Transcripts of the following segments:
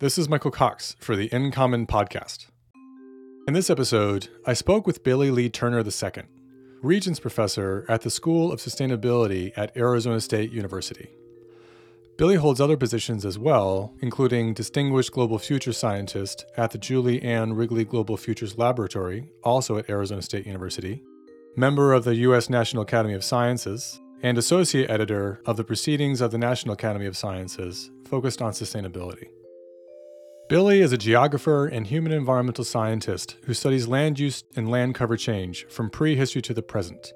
This is Michael Cox for the In Common podcast. In this episode, I spoke with Billie Lee Turner II, Regents Professor at the School of Sustainability at Arizona State University. Billie holds other positions as well, including Distinguished Global Future Scientist at the Julie Ann Wrigley Global Futures Laboratory, also at Arizona State University, member of the U.S. National Academy of Sciences, and Associate Editor of the Proceedings of the National Academy of Sciences, focused on sustainability. Billie is a geographer and human environmental scientist who studies land use and land cover change from prehistory to the present.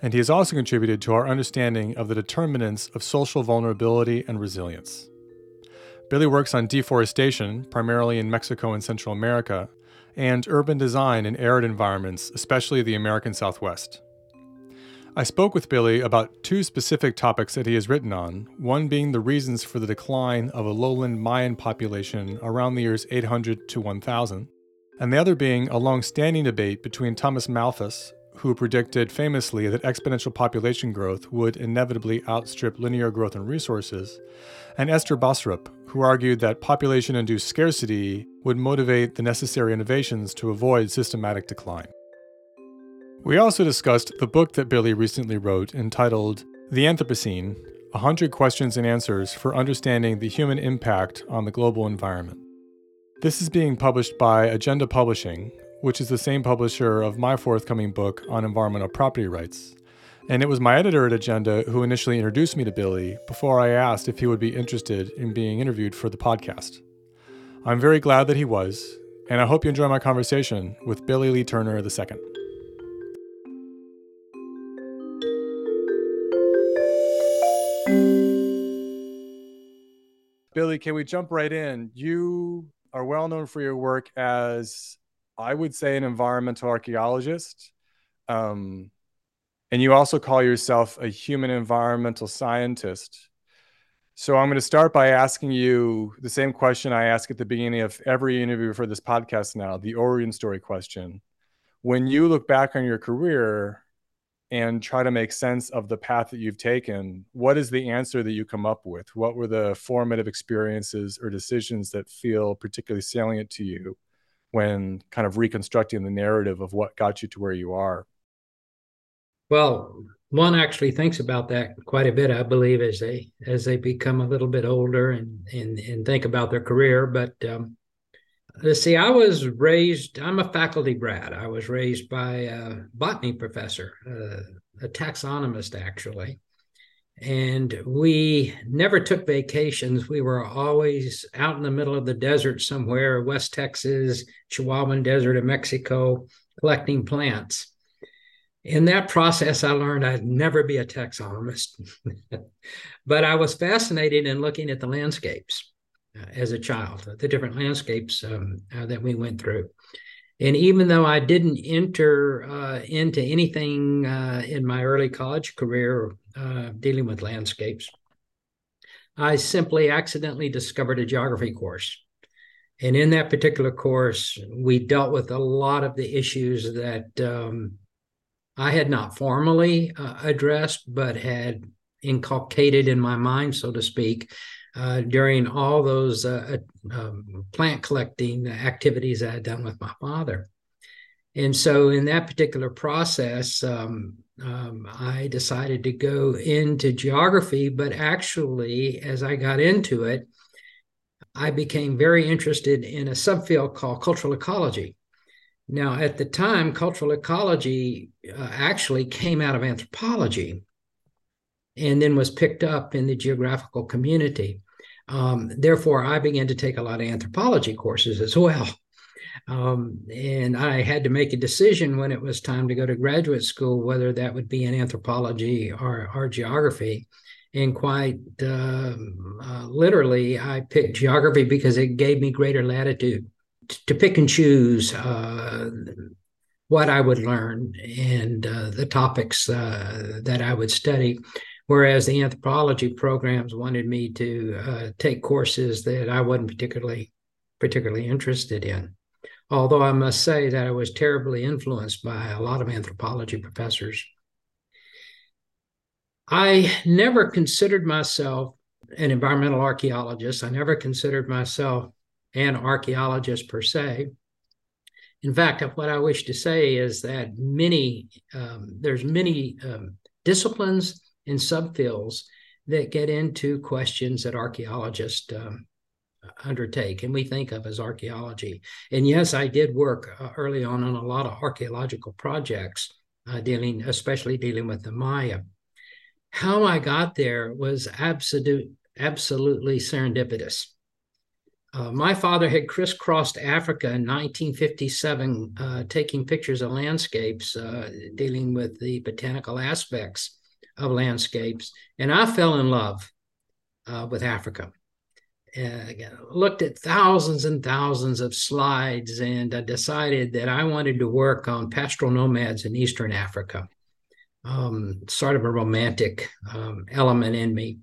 And he has also contributed to our understanding of the determinants of social vulnerability and resilience. Billie works on deforestation, primarily in Mexico and Central America, and urban design in arid environments, especially the American Southwest. I spoke with Billie about two specific topics that he has written on, one being the reasons for the decline of a lowland Mayan population around the years 800 to 1000, and the other being a long standing debate between Thomas Malthus, who predicted famously that exponential population growth would inevitably outstrip linear growth in resources, and Esther Boserup, who argued that population induced scarcity would motivate the necessary innovations to avoid systematic decline. We also discussed the book that Billie recently wrote entitled The Anthropocene 100 Questions and Answers for Understanding the Human Impact on the Global Environment. This is being published by Agenda Publishing, which is the same publisher of my forthcoming book on environmental property rights. And it was my editor at Agenda who initially introduced me to Billie before I asked if he would be interested in being interviewed for the podcast. I'm very glad that he was, and I hope you enjoy my conversation with Billie Lee Turner II. Billie, can we jump right in? You are well known for your work as, I would say, an environmental archaeologist. Um, and you also call yourself a human environmental scientist. So I'm going to start by asking you the same question I ask at the beginning of every interview for this podcast now the origin story question. When you look back on your career, and try to make sense of the path that you've taken, what is the answer that you come up with? What were the formative experiences or decisions that feel particularly salient to you when kind of reconstructing the narrative of what got you to where you are? Well, one actually thinks about that quite a bit, I believe, as they as they become a little bit older and and, and think about their career. But um, see, I was raised, I'm a faculty brat. I was raised by a botany professor, uh, a taxonomist, actually. And we never took vacations. We were always out in the middle of the desert somewhere, West Texas, Chihuahuan Desert of Mexico, collecting plants. In that process, I learned I'd never be a taxonomist, but I was fascinated in looking at the landscapes as a child, the different landscapes um, uh, that we went through. And even though I didn't enter uh, into anything uh, in my early college career uh, dealing with landscapes, I simply accidentally discovered a geography course. And in that particular course, we dealt with a lot of the issues that um, I had not formally uh, addressed, but had inculcated in my mind, so to speak, uh, during all those uh, uh, um, plant collecting activities I had done with my father. And so, in that particular process, um, um, I decided to go into geography. But actually, as I got into it, I became very interested in a subfield called cultural ecology. Now, at the time, cultural ecology uh, actually came out of anthropology and then was picked up in the geographical community. Um, therefore, I began to take a lot of anthropology courses as well. Um, and I had to make a decision when it was time to go to graduate school whether that would be in anthropology or, or geography. And quite uh, uh, literally, I picked geography because it gave me greater latitude to pick and choose uh, what I would learn and uh, the topics uh, that I would study whereas the anthropology programs wanted me to uh, take courses that I wasn't particularly particularly interested in. Although I must say that I was terribly influenced by a lot of anthropology professors. I never considered myself an environmental archaeologist. I never considered myself an archaeologist per se. In fact, what I wish to say is that many um, there's many um, disciplines and subfields that get into questions that archaeologists um, undertake and we think of as archaeology. And yes, I did work uh, early on on a lot of archaeological projects uh, dealing, especially dealing with the Maya. How I got there was absolute, absolutely serendipitous. Uh, my father had crisscrossed Africa in 1957, uh, taking pictures of landscapes, uh, dealing with the botanical aspects of landscapes, and I fell in love uh, with Africa. again, looked at thousands and thousands of slides, and I decided that I wanted to work on pastoral nomads in Eastern Africa. Um, sort of a romantic um, element in me.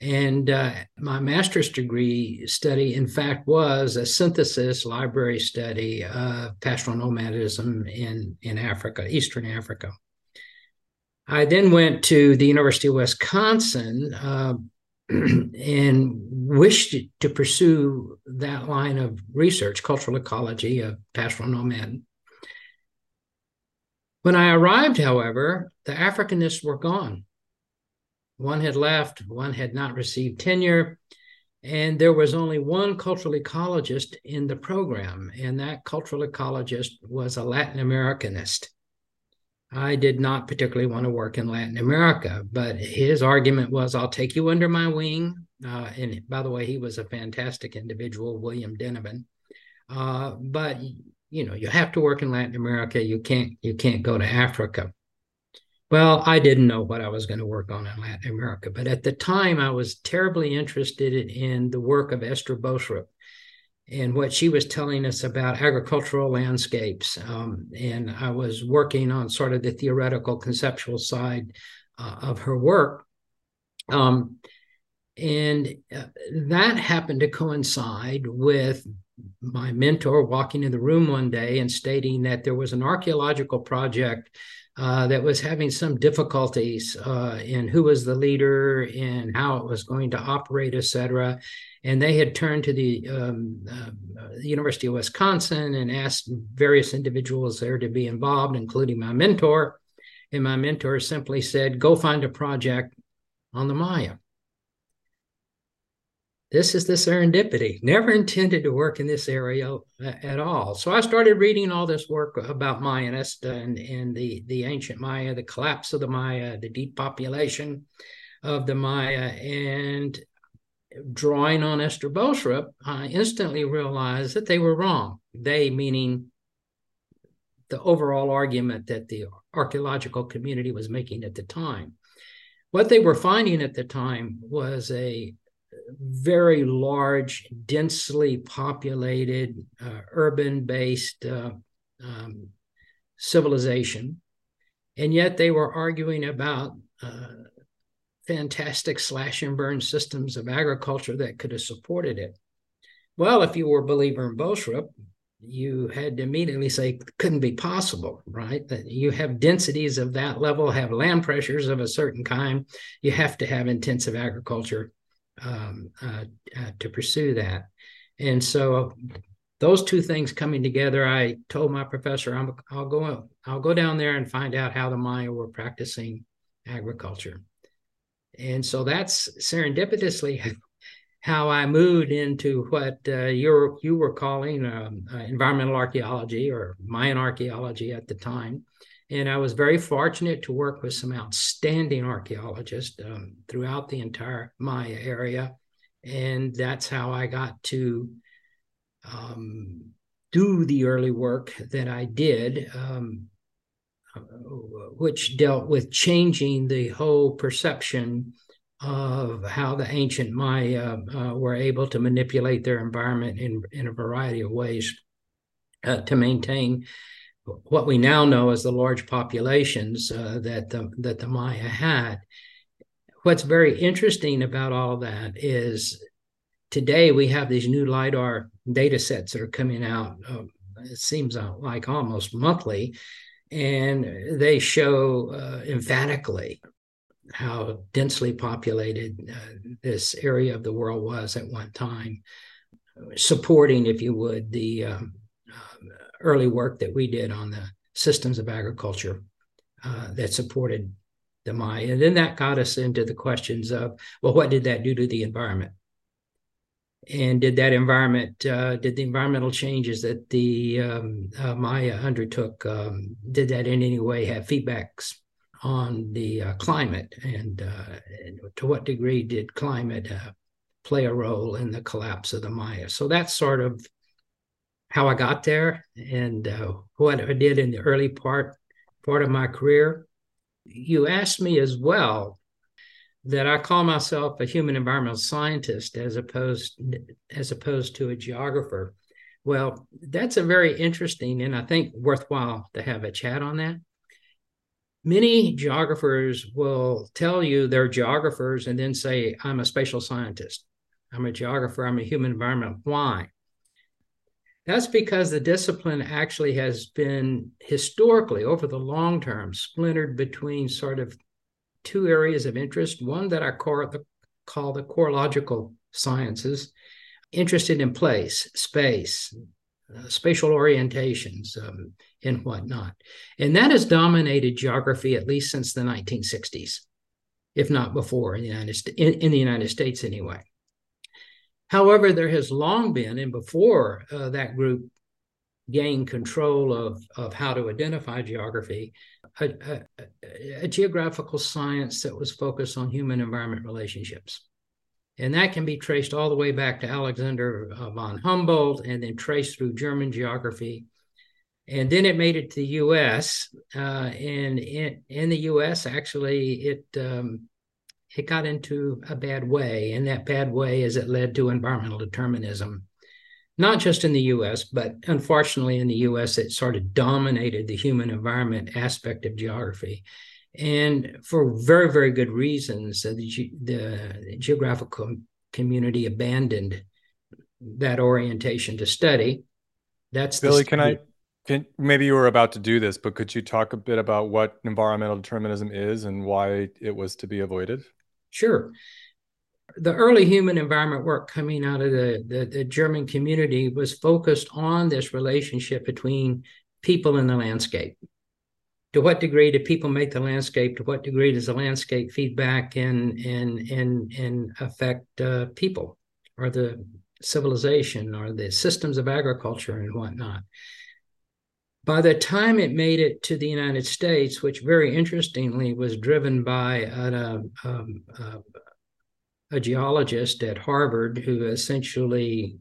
And uh, my master's degree study, in fact, was a synthesis library study of pastoral nomadism in, in Africa, Eastern Africa. I then went to the University of Wisconsin uh, and wished to pursue that line of research, cultural ecology of pastoral nomad. When I arrived, however, the Africanists were gone. One had left, one had not received tenure, and there was only one cultural ecologist in the program, and that cultural ecologist was a Latin Americanist. I did not particularly want to work in Latin America, but his argument was, I'll take you under my wing. Uh, and by the way, he was a fantastic individual, William Denevan. Uh, but you know, you have to work in Latin America. You can't you can't go to Africa. Well, I didn't know what I was going to work on in Latin America, but at the time I was terribly interested in the work of Esther Boserup and what she was telling us about agricultural landscapes. Um, and I was working on sort of the theoretical, conceptual side uh, of her work. Um, and uh, that happened to coincide with my mentor walking in the room one day and stating that there was an archaeological project uh, that was having some difficulties uh, in who was the leader and how it was going to operate, et cetera. And they had turned to the, um, uh, University of Wisconsin and asked various individuals there to be involved, including my mentor. And my mentor simply said, Go find a project on the Maya this is the serendipity. Never intended to work in this area at all. So I started reading all this work about Mayanist and, and the, the ancient Maya, the collapse of the Maya, the depopulation of the Maya, and drawing on Esther Boserup, I instantly realized that they were wrong. They meaning the overall argument that the archaeological community was making at the time. What they were finding at the time was a very large, densely populated, uh, urban based uh, um, civilization. And yet they were arguing about uh, fantastic slash and burn systems of agriculture that could have supported it. Well, if you were a believer in Boserup, you had to immediately say couldn't be possible, right? That you have densities of that level, have land pressures of a certain kind. You have to have intensive agriculture um, uh, uh, to pursue that. And so those two things coming together, I told my professor, i will go, I'll go down there and find out how the Maya were practicing agriculture. And so that's serendipitously how I moved into what uh, you you were calling um, uh, environmental archaeology or Mayan archaeology at the time. And I was very fortunate to work with some outstanding archaeologists um, throughout the entire Maya area. And that's how I got to um, do the early work that I did, um, which dealt with changing the whole perception of how the ancient Maya uh, were able to manipulate their environment in, in a variety of ways uh, to maintain what we now know as the large populations uh, that the, that the Maya had. What's very interesting about all that is today we have these new lidar data sets that are coming out. Uh, it seems like almost monthly, and they show uh, emphatically how densely populated uh, this area of the world was at one time. supporting, if you would, the um, uh, early work that we did on the systems of agriculture uh, that supported the Maya. And then that got us into the questions of, well, what did that do to the environment? And did that environment, uh, did the environmental changes that the um, uh, Maya undertook, um, did that in any way have feedbacks on the uh, climate? And, uh, and, to what degree did climate uh, play a role in the collapse of the Maya? So that's sort of how I got there and uh, what I did in the early part part of my career. You asked me as well that I call myself a human environmental scientist as opposed as opposed to a geographer. Well, that's a very interesting and I think worthwhile to have a chat on that. Many geographers will tell you they're geographers and then say, I'm a spatial scientist. I'm a geographer. I'm a human environment. Why? That's because the discipline actually has been historically, over the long term, splintered between sort of two areas of interest. One that I call the, call the sciences, interested in place, space, uh, spatial orientations, um, and whatnot. And that has dominated geography at least since the 1960s, if not before in the United, St- in, in the United States anyway. However, there has long been, and before uh, that group gained control of, of how to identify geography, a, a, geographical science that was focused on human environment relationships. And that can be traced all the way back to Alexander uh, von Humboldt and then traced through German geography. And then it made it to the US. Uh, and in, in the US, actually, it um, it got into a bad way. And that bad way is it led to environmental determinism, not just in the US, but unfortunately in the US, it sort of dominated the human environment aspect of geography. And for very, very good reasons, the, the geographical community abandoned that orientation to study. That's Billie. Can I? Can, maybe you were about to do this, but could you talk a bit about what environmental determinism is and why it was to be avoided? Sure. The early human environment work coming out of the, the, the German community was focused on this relationship between people and the landscape. To what degree do people make the landscape? To what degree does the landscape feedback and and and and affect uh, people or the civilization or the systems of agriculture and whatnot? By the time it made it to the United States, which very interestingly was driven by a, a, a geologist at Harvard who essentially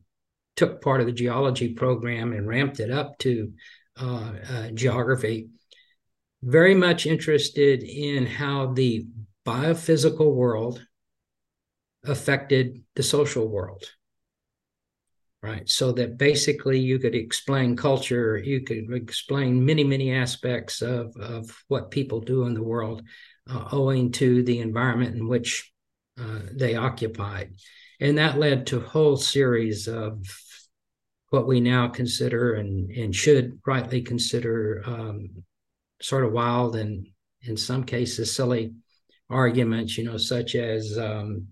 took part of the geology program and ramped it up to uh, uh, geography, very much interested in how the biophysical world affected the social world right? So that basically you could explain culture you could explain many many aspects of, of what people do in the world uh, owing to the environment in which uh, they occupied. And that led to a whole series of what we now consider and, and should rightly consider um, sort of wild and in some cases silly arguments you know such as um,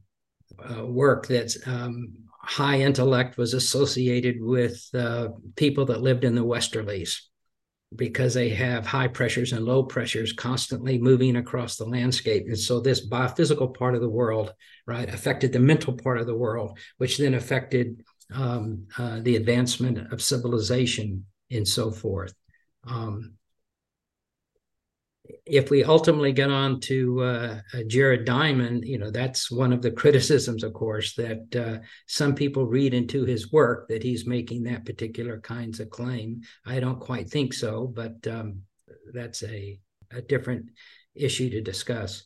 uh, work that's um, high intellect was associated with uh, people that lived in the westerlies because they have high pressures and low pressures constantly moving across the landscape. And so this biophysical part of the world, right, affected the mental part of the world, which then affected um, uh, the advancement of civilization and so forth. Um, if we ultimately get on to uh, uh, Jared Diamond, you know, that's one of the criticisms, of course, that uh, some people read into his work that he's making that particular kinds of claim. I don't quite think so, but um, that's a, a different issue to discuss.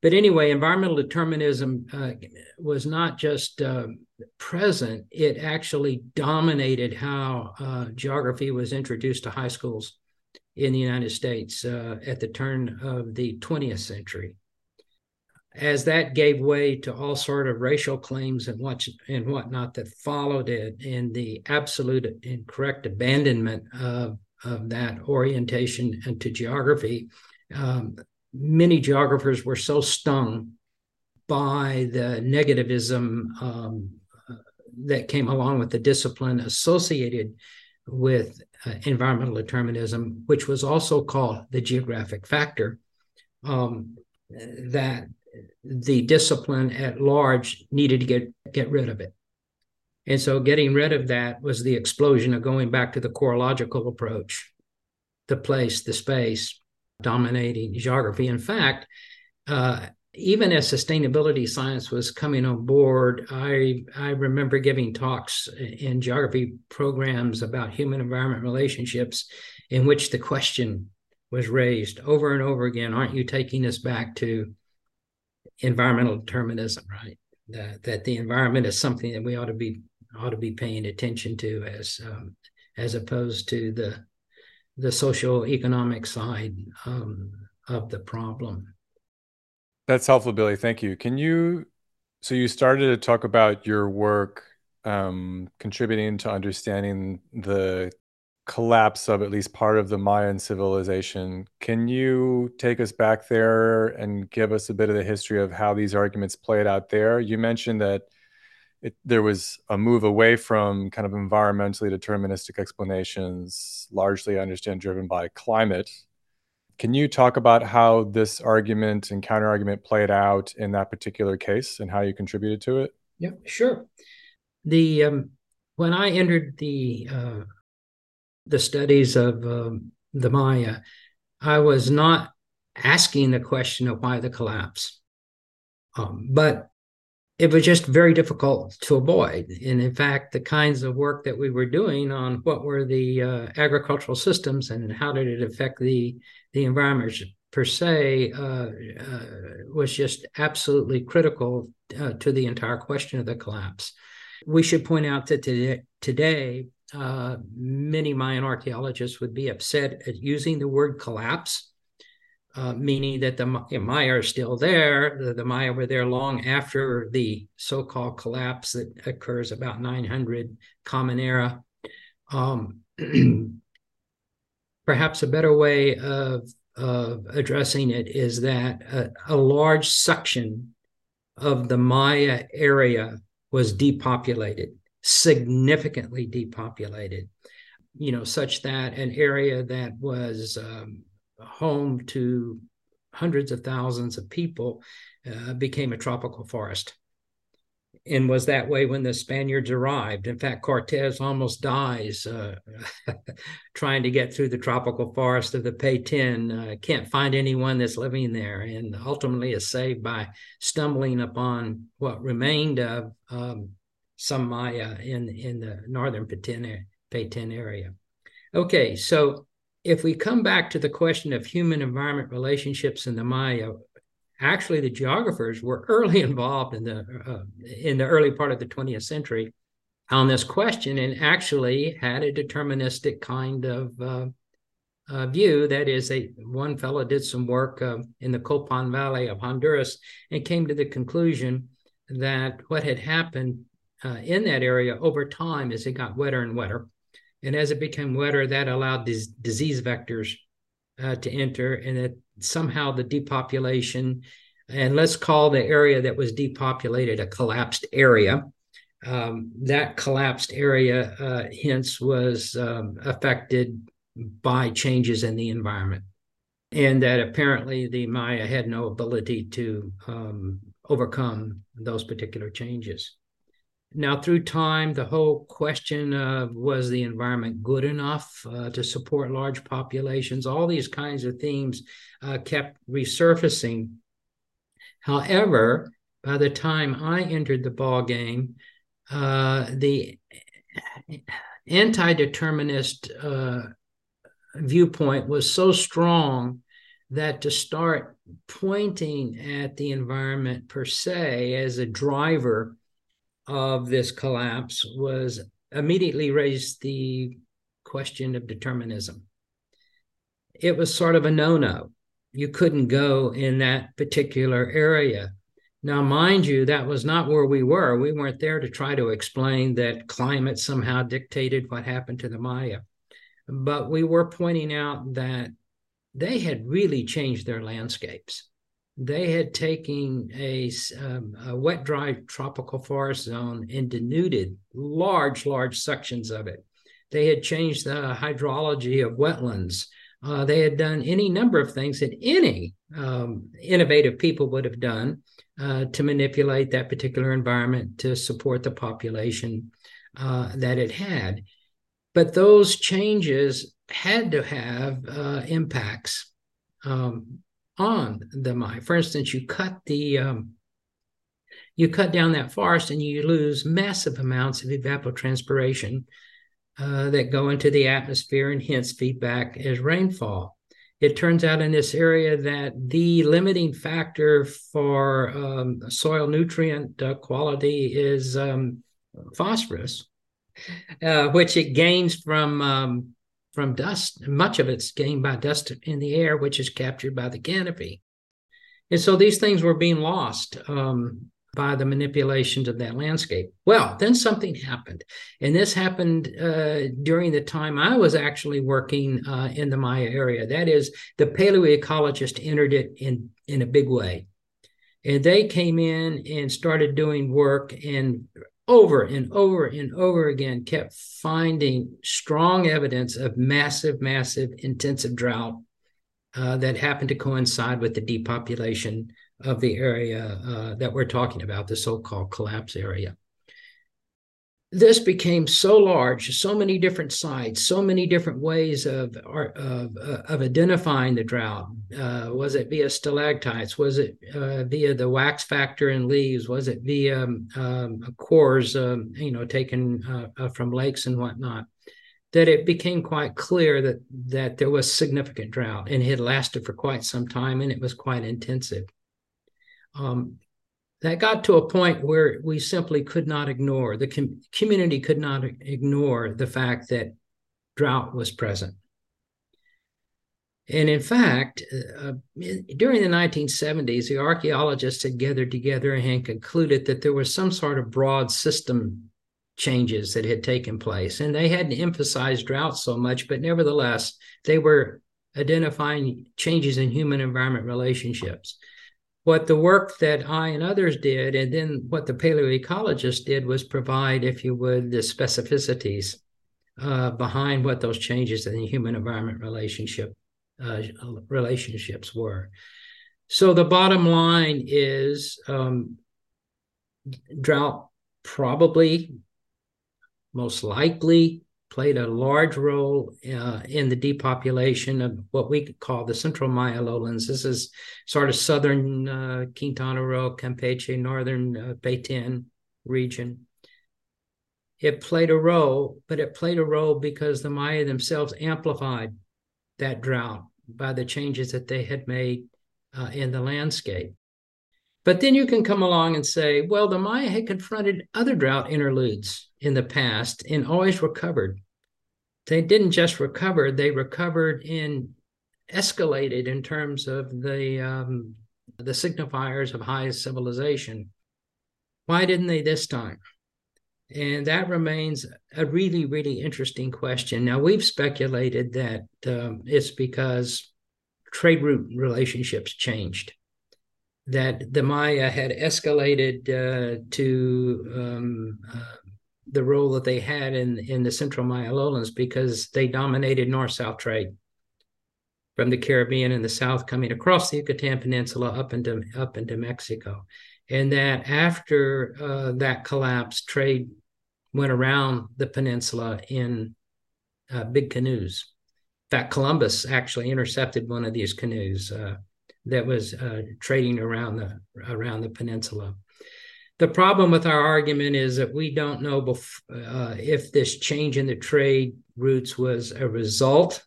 But anyway, environmental determinism uh, was not just uh, present, it actually dominated how uh, geography was introduced to high schools in the United States uh, at the turn of the 20th century. As that gave way to all sort of racial claims and what and whatnot that followed it, and the absolute and correct abandonment of, of that orientation into geography, um, many geographers were so stung by the negativism um, that came along with the discipline associated with uh, environmental determinism, which was also called the geographic factor, um, that the discipline at large needed to get, get rid of it. And so getting rid of that was the explosion of going back to the chorological approach, the place, the space, dominating geography. In fact, uh, even as sustainability science was coming on board, I I remember giving talks in geography programs about human environment relationships, in which the question was raised over and over again: Aren't you taking us back to environmental determinism? Right, that that the environment is something that we ought to be ought to be paying attention to as um, as opposed to the the social economic side um, of the problem. That's helpful, Billie. Thank you. Can you? So you started to talk about your work um, contributing to understanding the collapse of at least part of the Mayan civilization. Can you take us back there and give us a bit of the history of how these arguments played out there? You mentioned that it, there was a move away from kind of environmentally deterministic explanations, largely, I understand, driven by climate. Can you talk about how this argument and counterargument played out in that particular case and how you contributed to it? Yeah, sure. The um, when I entered the uh, the studies of um, the Maya, I was not asking the question of why the collapse, um, but it was just very difficult to avoid. And in fact, the kinds of work that we were doing on what were the uh, agricultural systems and how did it affect the the environment per se uh, uh, was just absolutely critical uh, to the entire question of the collapse. We should point out that today, today uh, many Mayan archaeologists would be upset at using the word collapse uh, meaning that the Maya are still there. The, the, Maya were there long after the so-called collapse that occurs about 900 Common Era. Um, perhaps a better way of, of addressing it is that a, a large section of the Maya area was depopulated, significantly depopulated. You know, such that an area that was um, home to hundreds of thousands of people, uh, became a tropical forest and was that way when the Spaniards arrived. In fact, Cortez almost dies uh, trying to get through the tropical forest of the Petén. Uh, can't find anyone that's living there, and ultimately is saved by stumbling upon what remained of um, some Maya in in the northern Petén, Petén area. Okay, so if we come back to the question of human environment relationships in the Maya, actually the geographers were early involved in the uh, in the early part of the 20th century on this question and actually had a deterministic kind of uh, uh, view. That is, a one fellow did some work uh, in the Copan Valley of Honduras and came to the conclusion that what had happened uh, in that area over time as it got wetter and wetter and as it became wetter, that allowed these disease vectors uh, to enter, and that somehow the depopulation, and let's call the area that was depopulated a collapsed area. Um, that collapsed area, uh, hence, was um, affected by changes in the environment. And that apparently the Maya had no ability to um, overcome those particular changes. Now, through time, the whole question of was the environment good enough uh, to support large populations, all these kinds of themes uh, kept resurfacing. However, by the time I entered the ball game, uh, the anti-determinist uh, viewpoint was so strong that to start pointing at the environment per se as a driver of this collapse was immediately raised the question of determinism. It was sort of a no no. You couldn't go in that particular area. Now, mind you, that was not where we were. We weren't there to try to explain that climate somehow dictated what happened to the Maya. But we were pointing out that they had really changed their landscapes. They had taken a, um, a, wet, dry tropical forest zone and denuded large, large sections of it. They had changed the hydrology of wetlands. Uh, they had done any number of things that any um, innovative people would have done uh, to manipulate that particular environment to support the population uh, that it had. But those changes had to have uh, impacts um, on the mine. For instance, you cut the um, you cut down that forest and you lose massive amounts of evapotranspiration uh, that go into the atmosphere and hence feedback as rainfall. It turns out in this area that the limiting factor for um, soil nutrient uh, quality is um, phosphorus, uh, which it gains from um, from dust. Much of it's gained by dust in the air, which is captured by the canopy. And so these things were being lost um, by the manipulations of that landscape. Well, then something happened. And this happened uh, during the time I was actually working uh, in the Maya area. That is, the paleoecologist entered it in, in a big way. And they came in and started doing work and over and over and over again kept finding strong evidence of massive, massive, intensive drought uh, that happened to coincide with the depopulation of the area uh, that we're talking about, the so called collapse area this became so large, so many different sites, so many different ways of of, of identifying the drought. Uh, was it via stalactites? Was it uh, via the wax factor in leaves? Was it via um, cores, um, you know, taken uh, uh, from lakes and whatnot? That it became quite clear that that there was significant drought and it had lasted for quite some time and it was quite intensive. Um, that got to a point where we simply could not ignore the com- community could not ignore the fact that drought was present. And in fact uh, uh during the 1970s the archaeologists had gathered together and concluded that there was some sort of broad system changes that had taken place and they hadn't emphasized drought so much but nevertheless they were identifying changes in human environment relationships what the work that I and others did, and then what the paleoecologists did was provide, if you would, the specificities uh, behind what those changes in the human environment relationship uh, relationships were. So the bottom line is um, drought probably, most likely, played a large role uh, in the depopulation of what we could call the central Maya lowlands. This is sort of southern uh, Quintana Roo, Campeche, northern uh, region. It played a role, but it played a role because the Maya themselves amplified that drought by the changes that they had made uh, in the landscape. But then you can come along and say, well, the Maya had confronted other drought interludes in the past and always recovered. They didn't just recover, they recovered and escalated in terms of the, um, the signifiers of high civilization. Why didn't they this time? And that remains a really, really interesting question. Now, we've speculated that um, it's because trade route relationships changed that the Maya had escalated uh, to um, uh, the role that they had in in the Central Maya lowlands because they dominated north-south trade from the Caribbean and the South coming across the Yucatan Peninsula up into up into Mexico, and that after uh, that collapse, trade went around the peninsula in uh, big canoes. In fact, Columbus actually intercepted one of these canoes. That was uh, trading around the around the peninsula. The problem with our argument is that we don't know bef- uh, if this change in the trade routes was a result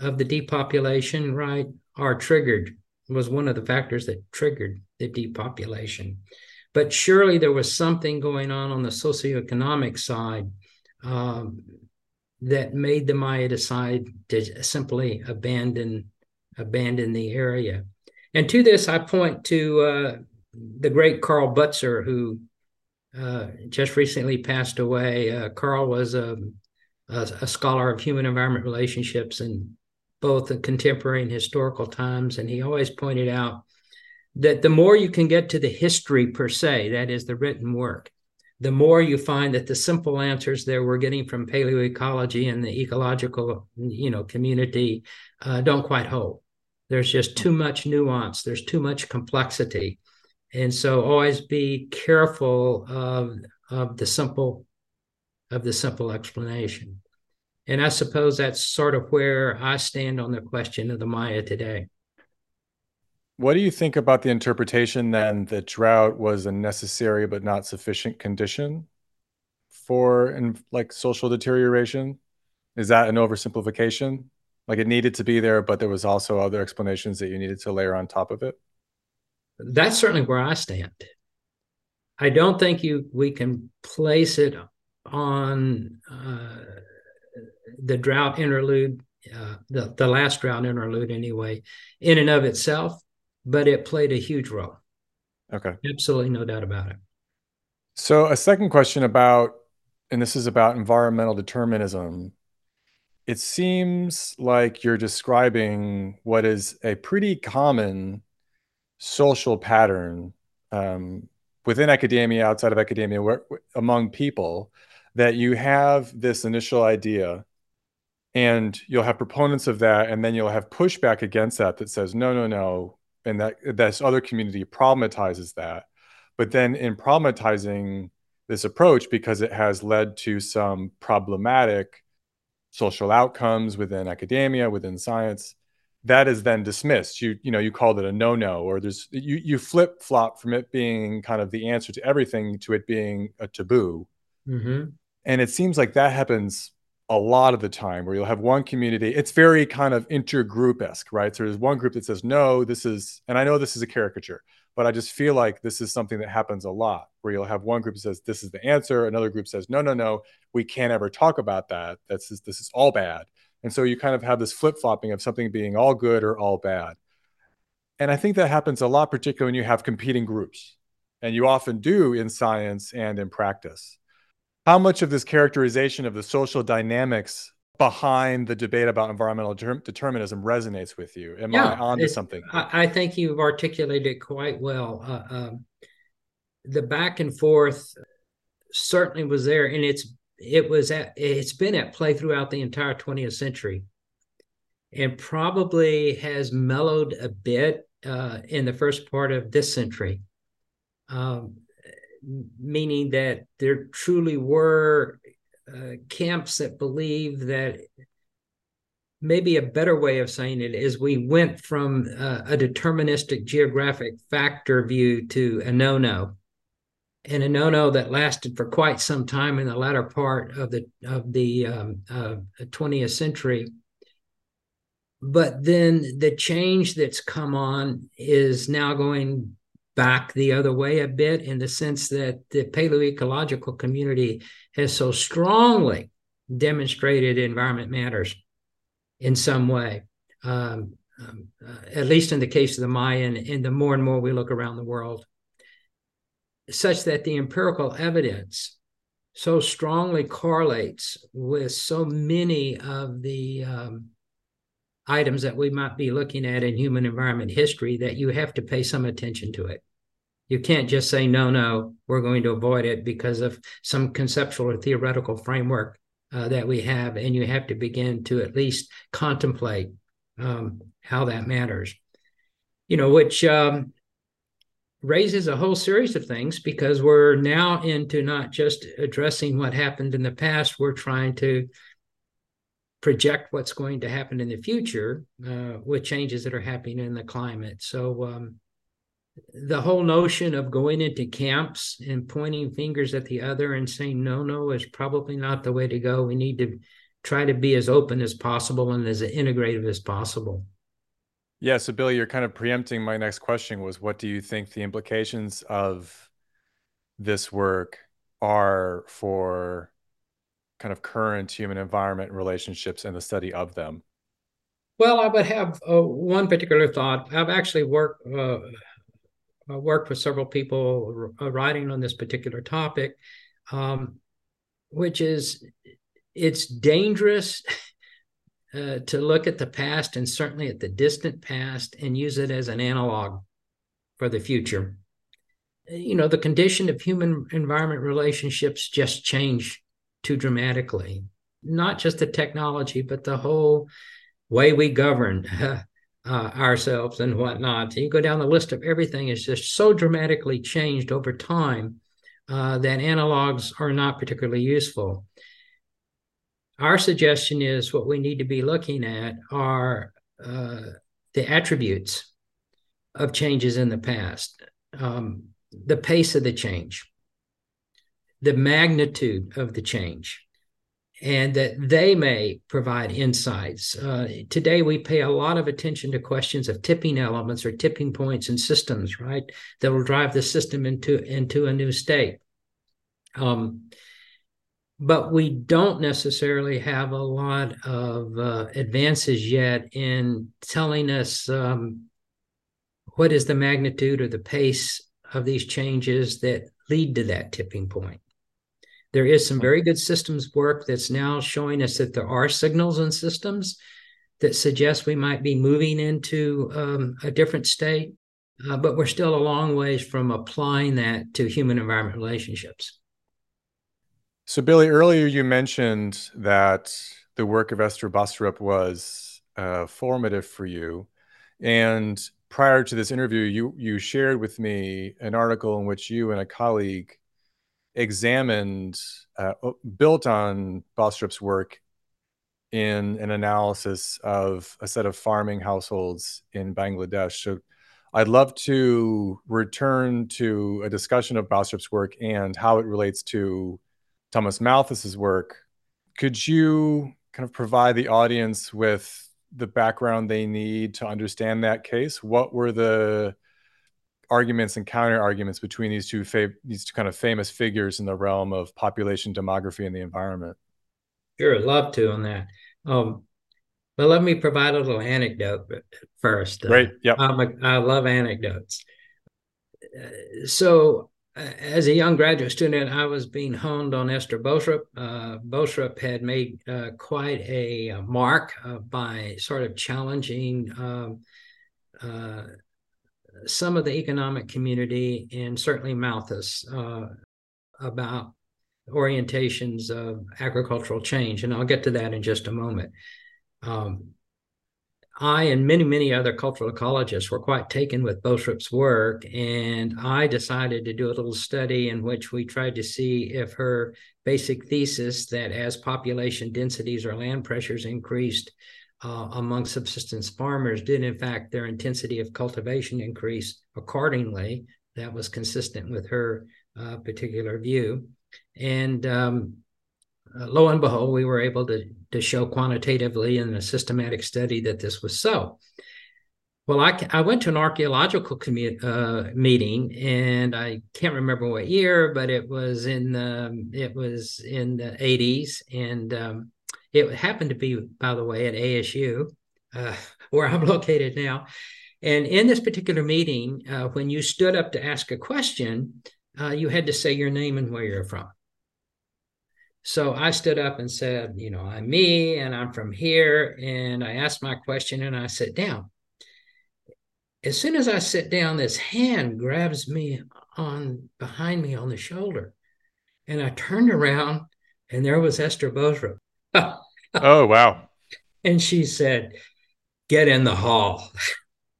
of the depopulation, right, or triggered was one of the factors that triggered the depopulation. But surely there was something going on on the socioeconomic side um, that made the Maya decide to simply abandon abandon the area. And to this, I point to uh, the great Carl Butzer, who uh, just recently passed away. Uh, Carl was a, a, a, scholar of human environment relationships in both in contemporary and historical times. And he always pointed out that the more you can get to the history per se, that is the written work, the more you find that the simple answers there we're getting from paleoecology and the ecological you know community uh, don't quite hold. There's just too much nuance. There's too much complexity. And so always be careful of of the simple of the simple explanation. And i suppose that's sort of where i stand on the question of the maya today what do you think about the interpretation then that drought was a necessary but not sufficient condition for in, like social deterioration? Is that an oversimplification? Like it needed to be there, but there was also other explanations that you needed to layer on top of it? That's certainly where I stand. I don't think you we can place it on uh, the drought interlude, uh, the, the last drought interlude anyway, in and of itself but it played a huge role. Okay. Absolutely no doubt about it. So, a second question about, and this is about environmental determinism. It seems like you're describing what is a pretty common social pattern um, within academia, outside of academia, where, among people, that you have this initial idea and you'll have proponents of that and then you'll have pushback against that that says no no no and that this other community problematizes that. But then in problematizing this approach because it has led to some problematic social outcomes within academia within science that is then dismissed. You you know you called it a no no or there's you you flip flop from it being kind of the answer to everything to it being a taboo. Mm-hmm. and it seems like that happens a lot of the time where you'll have one community it's very kind of intergroup-esque right? So there's one group that says no this is and i know this is a caricature but i just feel like this is something that happens a lot where you'll have one group that says this is the answer another group says no no no we can't ever talk about that. That's this is all bad. And so you kind of have this flip-flopping of something being all good or all bad. And i think that happens a lot particularly when you have competing groups and you often do in science and in practice how much of this characterization of the social dynamics behind the debate about environmental determinism resonates with you? Am yeah, I onto something? I, I, think you've articulated it quite well. Uh, um, the back and forth certainly was there, and it's it was at, it's been at play throughout the entire 20th century, and probably has mellowed a bit uh, in the first part of this century. Um, meaning that there truly were uh, camps that believe that maybe a better way of saying it is we went from uh, a deterministic geographic factor view to a no-no and a no-no that lasted for quite some time in the latter part of the of the um, uh, 20th century. But then the change that's come on is now going back the other way a bit in the sense that the paleoecological community has so strongly demonstrated environment matters in some way. Um, um, uh, at least in the case of the Mayan, and the more and more we look around the world, such that the empirical evidence so strongly correlates with so many of the um, items that we might be looking at in human environment history that you have to pay some attention to it. You can't just say, no, no, we're going to avoid it because of some conceptual or theoretical framework uh, that we have. And you have to begin to at least contemplate um, how that matters, you know, which um, raises a whole series of things because we're now into not just addressing what happened in the past, we're trying to project what's going to happen in the future uh, with changes that are happening in the climate. So, um, the whole notion of going into camps and pointing fingers at the other and saying no, no is probably not the way to go. We need to try to be as open as possible and as integrative as possible. Yeah. So, Billie, you're kind of preempting my next question was what do you think the implications of this work are for kind of current human environment relationships and the study of them? Well, I would have uh, one particular thought. I've actually worked uh, uh, worked with several people uh, writing on this particular topic, um, which is it's dangerous uh, to look at the past and certainly at the distant past and use it as an analog for the future. You know, the condition of human environment relationships just change too dramatically. Not just the technology, but the whole way we govern uh, ourselves and whatnot. You go down the list of everything is just so dramatically changed over time uh, that analogs are not particularly useful. Our suggestion is what we need to be looking at are uh, the attributes of changes in the past, um, the pace of the change, the magnitude of the change, and that they may provide insights. Uh, today, we pay a lot of attention to questions of tipping elements or tipping points in systems, right? That will drive the system into, into a new state. Um, but we don't necessarily have a lot of uh, advances yet in telling us um, what is the magnitude or the pace of these changes that lead to that tipping point. There is some very good systems work that's now showing us that there are signals in systems that suggest we might be moving into um, a different state, uh, but we're still a long ways from applying that to human environment relationships. So, Billie, earlier you mentioned that the work of Esther Boserup was uh, formative for you. And prior to this interview, you, you shared with me an article in which you and a colleague examined, uh, built on Boserup's work in an analysis of a set of farming households in Bangladesh. So, I'd love to return to a discussion of Boserup's work and how it relates to Thomas Malthus's work. Could you kind of provide the audience with the background they need to understand that case? What were the arguments and counter arguments between these two fa- these two kind of famous figures in the realm of population demography and the environment? Sure, love to on that. Um, but let me provide a little anecdote first. Great. Uh, yeah. I love anecdotes. Uh, so as a young graduate student, I was being honed on Esther Boserup. Uh, Boserup had made uh, quite a, a mark uh, by sort of challenging um, uh, some of the economic community and certainly Malthus uh, about orientations of agricultural change. And I'll get to that in just a moment. Um, I and many, many other cultural ecologists were quite taken with Boserup's work. And I decided to do a little study in which we tried to see if her basic thesis that as population densities or land pressures increased uh, among subsistence farmers, did in fact their intensity of cultivation increase accordingly. That was consistent with her uh, particular view. And um, uh, lo and behold, we were able to, to show quantitatively in a systematic study that this was so. Well, I, I went to an archaeological commu- uh, meeting, and I can't remember what year, but it was in the it was in the eighties, and um, it happened to be, by the way, at ASU, uh, where I'm located now. And in this particular meeting, uh, when you stood up to ask a question, uh, you had to say your name and where you're from. So I stood up and said, you know, I'm me and I'm from here. And I asked my question and I sit down. As soon as I sit down, this hand grabs me on behind me on the shoulder. And I turned around and there was Esther Boserup. Oh, wow. And she said, Get in the hall.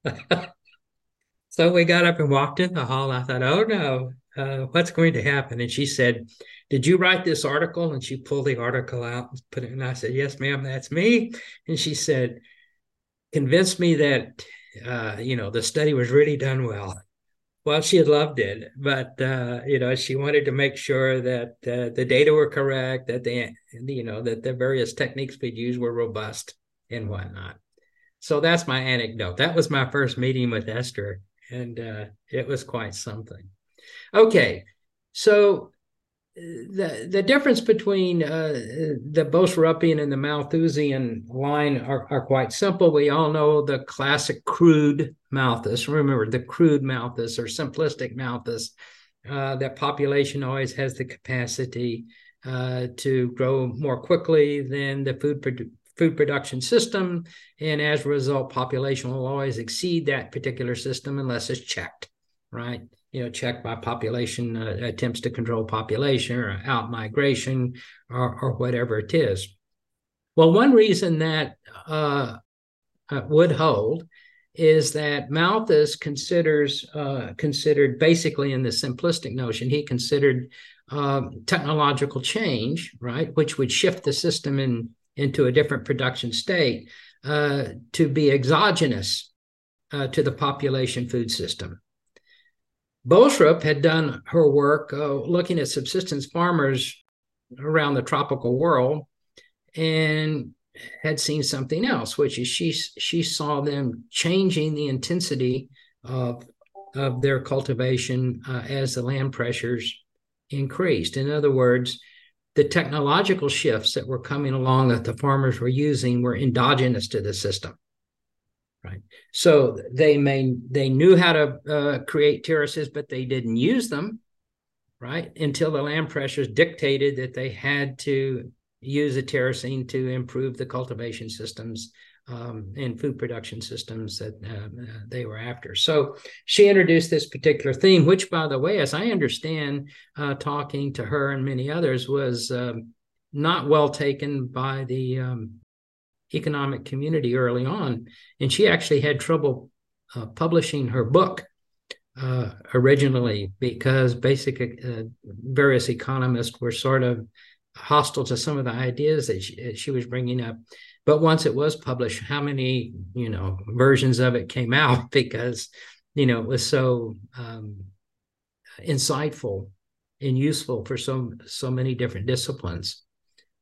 so we got up and walked in the hall. I thought, Oh no, uh, what's going to happen? And she said, Did you write this article? And she pulled the article out and put it. And I said, Yes, ma'am, that's me. And she said, Convince me that, uh, you know, the study was really done well. Well, she loved it, but uh, you know, she wanted to make sure that uh, the data were correct, that the you know that the various techniques we'd use were robust and whatnot. So that's my anecdote. That was my first meeting with Esther, and uh, it was quite something. Okay, so the the difference between uh, the Boserupian and the Malthusian line are, are quite simple. We all know the classic crude Malthus. Remember the crude Malthus or simplistic Malthus. Uh, that population always has the capacity uh, to grow more quickly than the food food production system. And as a result, population will always exceed that particular system unless it's checked, right? You know, check by population uh, attempts to control population or out migration or, or whatever it is. Well, one reason that uh, uh, would hold is that Malthus considers uh, considered basically in the simplistic notion he considered uh, technological change, right, which would shift the system in into a different production state, uh, to be exogenous uh, to the population food system. Boserup had done her work uh, looking at subsistence farmers around the tropical world and had seen something else, which is she she saw them changing the intensity of of their cultivation uh, as the land pressures increased. In other words, the technological shifts that were coming along that the farmers were using were endogenous to the system right so they may they knew how to uh, create terraces but they didn't use them right until the land pressures dictated that they had to use the terracing to improve the cultivation systems um, and food production systems that uh, they were after. So she introduced this particular theme, which, by the way, as I understand, uh, talking to her and many others, was um, not well taken by the um, economic community early on. And she actually had trouble uh, publishing her book. Uh, originally, because basic uh, various economists were sort of hostile to some of the ideas that she, she was bringing up but once it was published how many you know versions of it came out because you know it was so um, insightful and useful for so so many different disciplines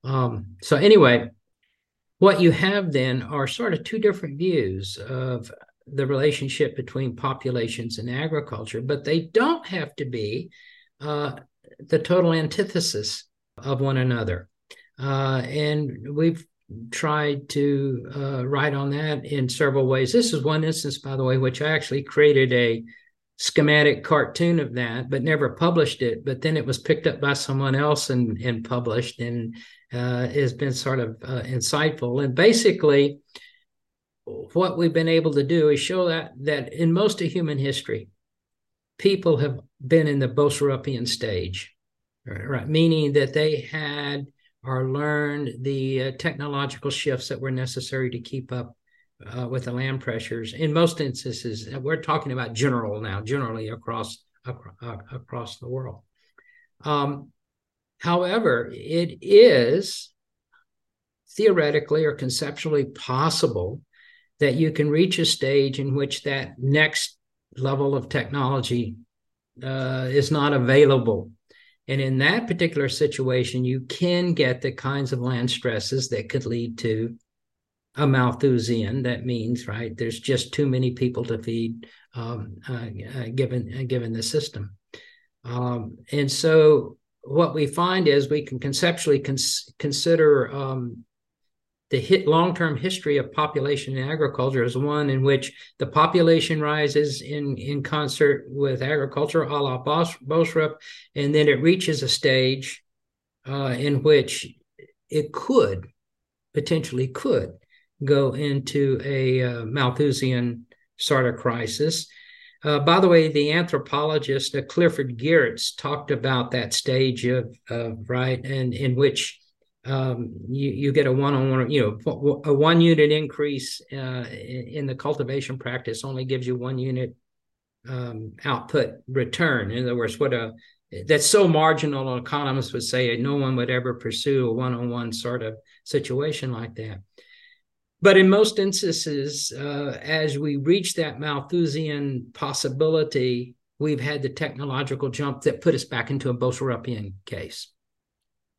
um, so anyway what you have then are sort of two different views of the relationship between populations and agriculture but they don't have to be uh, the total antithesis of one another uh, and we've tried to uh, write on that in several ways. This is one instance, by the way, which I actually created a schematic cartoon of that, but never published it. But then it was picked up by someone else and, and published and uh, has been sort of uh, insightful. And basically, what we've been able to do is show that that in most of human history, people have been in the Boserupian stage, right? Meaning that they had or learned the uh, technological shifts that were necessary to keep up uh, with the land pressures. In most instances, we're talking about general now, generally across across, uh, across the world. Um, however, it is theoretically or conceptually possible that you can reach a stage in which that next level of technology uh, is not available and in that particular situation, you can get the kinds of land stresses that could lead to a Malthusian. That means, right, there's just too many people to feed um, uh, uh, given uh, given the system. Um, and so what we find is we can conceptually cons- consider um, the hit long-term history of population in agriculture as one in which the population rises in, in concert with agriculture, a la Boserup, and then it reaches a stage uh, in which it could, potentially could, go into a uh, Malthusian sort of crisis. Uh, by the way, the anthropologist uh, Clifford Geertz talked about that stage of, right, and in which um, you, you get a one-on-one, you know, a one unit increase uh, in the cultivation practice only gives you one unit um, output return. In other words, what a that's so marginal. Economists would say no one would ever pursue a one-on-one sort of situation like that. But in most instances, uh, as we reach that Malthusian possibility, we've had the technological jump that put us back into a Boserupian case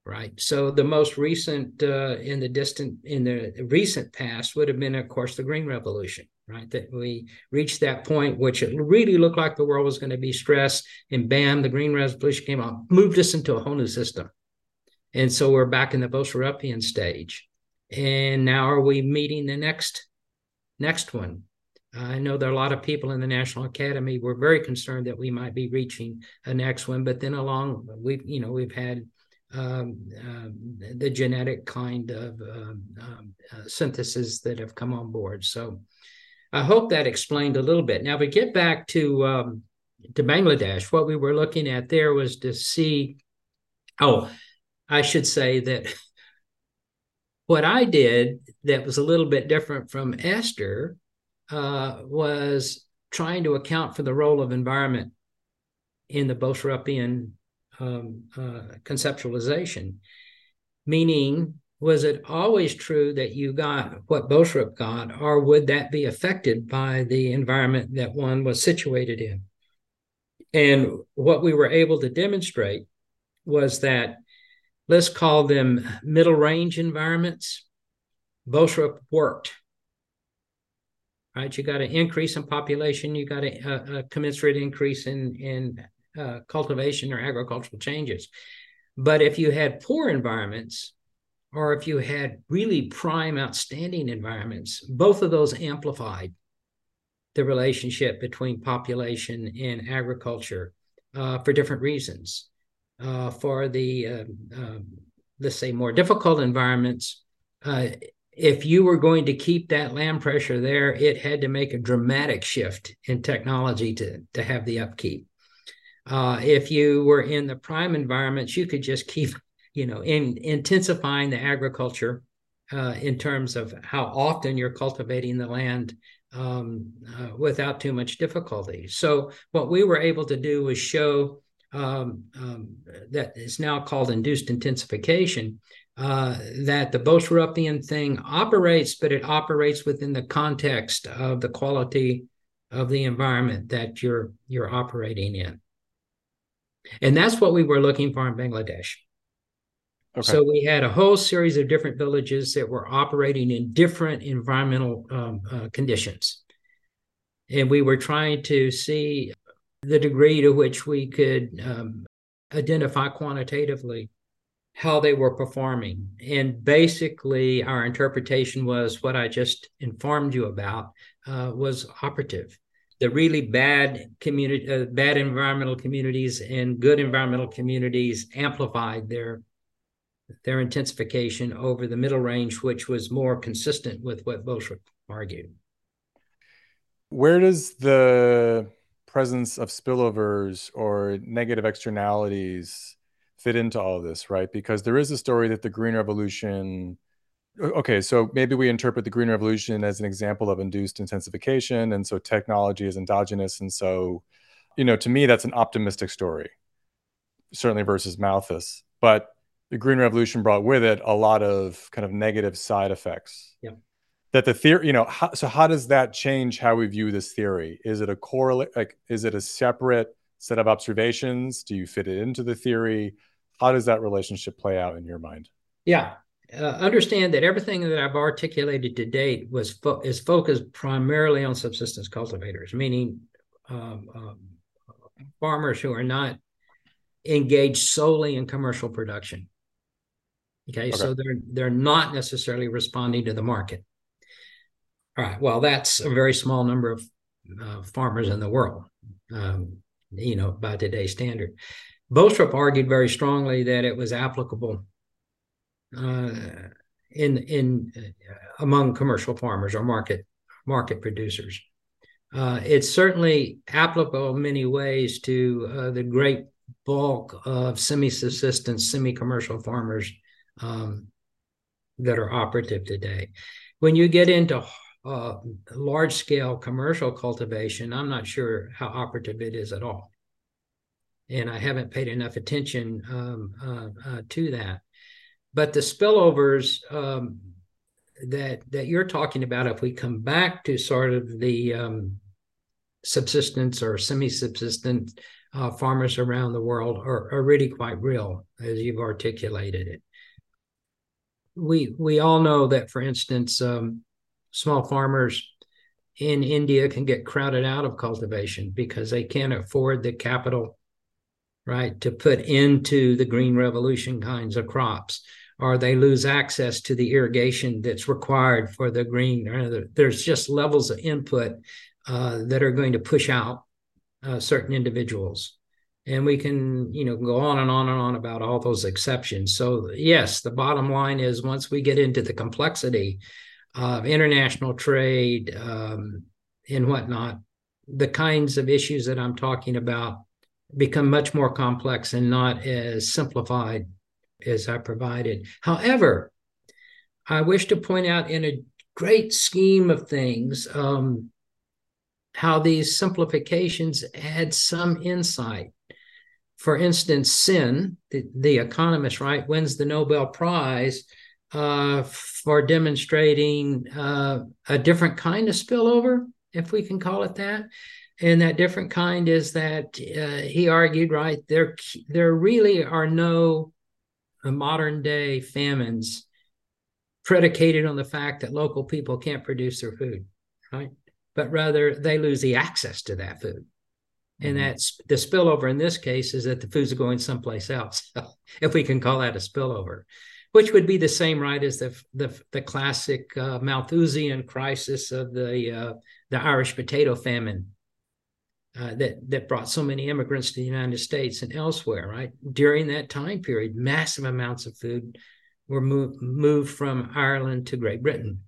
right? So the most recent uh, in the distant in the recent past would have been, of course, the Green Revolution, right? That we reached that point which it really looked like the world was going to be stressed, and bam, the Green Revolution came out, moved us into a whole new system, and so we're back in the Boserupian stage, and now are we meeting the next next one? I know there are a lot of people in the National Academy were very concerned that we might be reaching a next one, but then along we, you know, we've had um, um, the genetic kind of um, um, uh, synthesis that have come on board. So I hope that explained a little bit. Now, if we get back to to Bangladesh, what we were looking at there was to see. Oh, I should say that what I did that was a little bit different from Esther uh, was trying to account for the role of environment in the Boserupian um, uh, conceptualization, meaning was it always true that you got what Boserup got, or would that be affected by the environment that one was situated in? And what we were able to demonstrate was that, let's call them middle range environments, Boserup worked. Right, you got an increase in population, you got a, a commensurate increase in in uh, cultivation or agricultural changes. But if you had poor environments, or if you had really prime, outstanding environments, both of those amplified the relationship between population and agriculture uh, for different reasons. Uh, for the, uh, um, let's say, more difficult environments, uh, if you were going to keep that land pressure there, it had to make a dramatic shift in technology to, to have the upkeep. Uh, if you were in the prime environments, you could just keep, you know, in, intensifying the agriculture uh, in terms of how often you're cultivating the land um, uh, without too much difficulty. So what we were able to do was show um, um, that is now called induced intensification. Uh, that the Boserupian thing operates, but it operates within the context of the quality of the environment that you're you're operating in. And that's what we were looking for in Bangladesh. Okay. So we had a whole series of different villages that were operating in different environmental um, uh, conditions. And we were trying to see the degree to which we could um, identify quantitatively how they were performing. And basically, our interpretation was what I just informed you about uh, was operative the really bad community, uh, bad environmental communities and good environmental communities amplified their their intensification over the middle range, which was more consistent with what Boserup argued. Where does the presence of spillovers or negative externalities fit into all of this, right? Because there is a story that the Green Revolution okay so maybe we interpret the green revolution as an example of induced intensification and so technology is endogenous and so you know to me that's an optimistic story certainly versus malthus. But the green revolution brought with it a lot of kind of negative side effects. Yeah that the theory you know how, so how does that change how we view this theory? Is it a correlate like is it a separate set of observations? Do you fit it into the theory? How does that relationship play out in your mind? Yeah. Uh, understand that everything that I've articulated to date was fo- is focused primarily on subsistence cultivators, meaning um, um, farmers who are not engaged solely in commercial production. Okay, okay, so they're they're not necessarily responding to the market. All right. Well, that's a very small number of uh, farmers in the world, um, you know, by today's standard. Boserup argued very strongly that it was applicable uh, in in uh, among commercial farmers or market market producers. Uh, it's certainly applicable in many ways to uh, the great bulk of semi-subsistence, semi-commercial farmers um, that are operative today. When you get into uh, large-scale commercial cultivation, I'm not sure how operative it is at all, and I haven't paid enough attention um, uh, uh, to that. But the spillovers um, that that you're talking about, if we come back to sort of the um, subsistence or semi-subsistence uh, farmers around the world, are, are really quite real, as you've articulated it. We we all know that, for instance, um, small farmers in India can get crowded out of cultivation because they can't afford the capital, right, to put into the green revolution kinds of crops or they lose access to the irrigation that's required for the green. There's just levels of input uh, that are going to push out uh, certain individuals. and we can you know go on and on and on about all those exceptions so yes the bottom line is once we get into the complexity of international trade um, and whatnot the kinds of issues that i'm talking about become much more complex and not as simplified as i provided. However i wish to point out in a great scheme of things um, how these simplifications add some insight. For instance, Sen, the, the economist, right, wins the Nobel Prize uh, for demonstrating uh, a different kind of spillover, if we can call it that. And that different kind is that uh, he argued, right, there, there really are no modern day famines predicated on the fact that local people can't produce their food, right? But rather they lose the access to that food. And mm-hmm. that's the spillover in this case is that the foods are going someplace else, if we can call that a spillover, which would be the same, right, as the the, the classic uh, Malthusian crisis of the uh, the Irish potato famine uh, that that brought so many immigrants to the United States and elsewhere. Right during that time period, massive amounts of food were moved moved from Ireland to Great Britain.